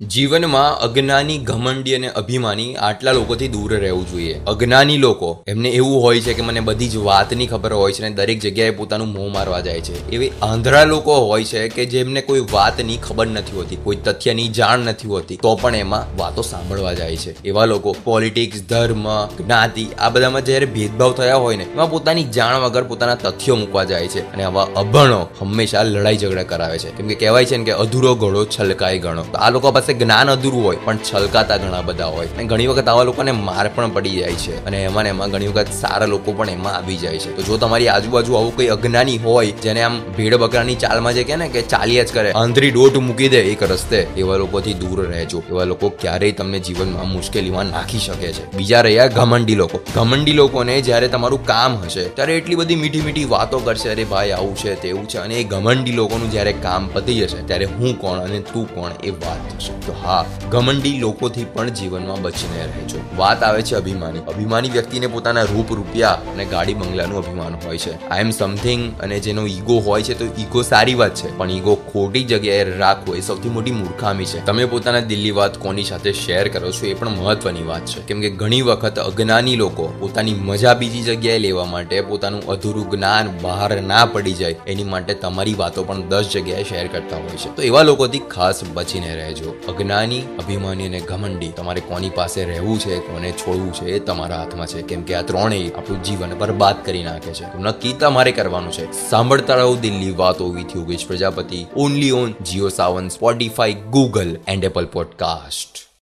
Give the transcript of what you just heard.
જીવનમાં અજ્ઞાની ઘમંડી અને અભિમાની આટલા લોકોથી દૂર રહેવું જોઈએ. અજ્ઞાની લોકો, એમને એવું હોય છે કે મને બધી જ વાતની ખબર હોય છે અને દરેક જગ્યાએ પોતાનું મોં મારવા જાય છે. એવી આંધળા લોકો હોય છે કે જેમને કોઈ વાતની ખબર નથી હોતી, કોઈ તથ્યની જાણ નથી હોતી, તો પણ એમાં વાતો સાંભળવા જાય છે. એવા લોકો પોલિટિક્સ ધર્મ, જ્ઞાતિ, આ બધામાં જ્યારે ભેદભાવ થયા હોય ને, એમાં પોતાની જાણ વગર પોતાના તથ્યો મૂકવા જાય છે અને આવા અભણો હંમેશા લડાઈ ઝઘડા કરાવે છે. કેમ કે કહેવાય છે ને કે અધૂરો ઘડો છલકાય ગણો. આ લોકો પાસે જ્ઞાન અધૂરું હોય, પણ છલકાતા ઘણા બધા હોય. અને ઘણી વખત આવા લોકોને માર પણ પડી જાય છે. અને એમાં એમાં ઘણી વખત સારા લોકો પણ એમાં આવી જાય છે. તો જો તમારી આજુબાજુ આવું કોઈ અજ્ઞાની હોય, જેને આમ ભેડ બકરાની ચાલમાં જે કે ને કે ચાલ્યા જ કરે અંધરી ડોટ મૂકી દે એક રસ્તે, એવા લોકોથી દૂર રહેજો. એવા લોકો ક્યારેય તમને જીવનમાં મુશ્કેલીમાં નાખી શકે છે. બીજા રહ્યા ઘમંડી લોકો. ઘમંડી લોકોને જ્યારે તમારું કામ હશે, ત્યારે એટલી બધી મીઠી મીઠી વાતો કરશે, અરે ભાઈ, આવું છે, તેવું છે. અને એ ઘમંડી લોકોનું જ્યારે કામ પતી જશે, ત્યારે હું કોણ અને તું કોણ એ વાત થશે. તો હા, ઘમંડી લોકોથી પણ જીવનમાં બચીને રહેજો વાત આવે છે અભિમાની. અભિમાની વ્યક્તિને પોતાના રૂપ, રૂપિયા અને ગાડી બંગલાનું અભિમાન હોય છે. આઈ એમ સમથિંગ અને જેનો ઈગો હોય છે તો ઈગો સારી વાત છે. પણ ઈગો ખોટી જગ્યાએ રાખવો એ સૌથી મોટી મૂર્ખામી છે. તમે પોતાના દિલ્હી વાત કોની સાથે શેર કરો છો એ પણ મહત્વની વાત છે. કેમ કે ઘણી વખત અજ્ઞાની લોકો પોતાની મજા બીજી જગ્યાએ લેવા માટે પોતાનું અધૂરું જ્ઞાન બહાર ના પડી જાય. એની માટે તમારી વાતો પણ દસ જગ્યાએ શેર કરતા હોય છે. તો એવા લોકોથી ખાસ બચીને રહેજો. અજ્ઞાની, અભિમાની અને ઘમંડી તમારે કોની પાસે રહેવું છે, કોને છોડવું છે એ તમારા હાથમાં છે. કેમ કે આ ત્રણેય આપણું જીવન બરબાદ કરી નાખે છે. નક્કી તમારે કરવાનું છે. સાંભળતા રહો દિલ્હી વાતો with Yogesh Prajapati. Only on Jio Saavn Spotify Google and Apple podcast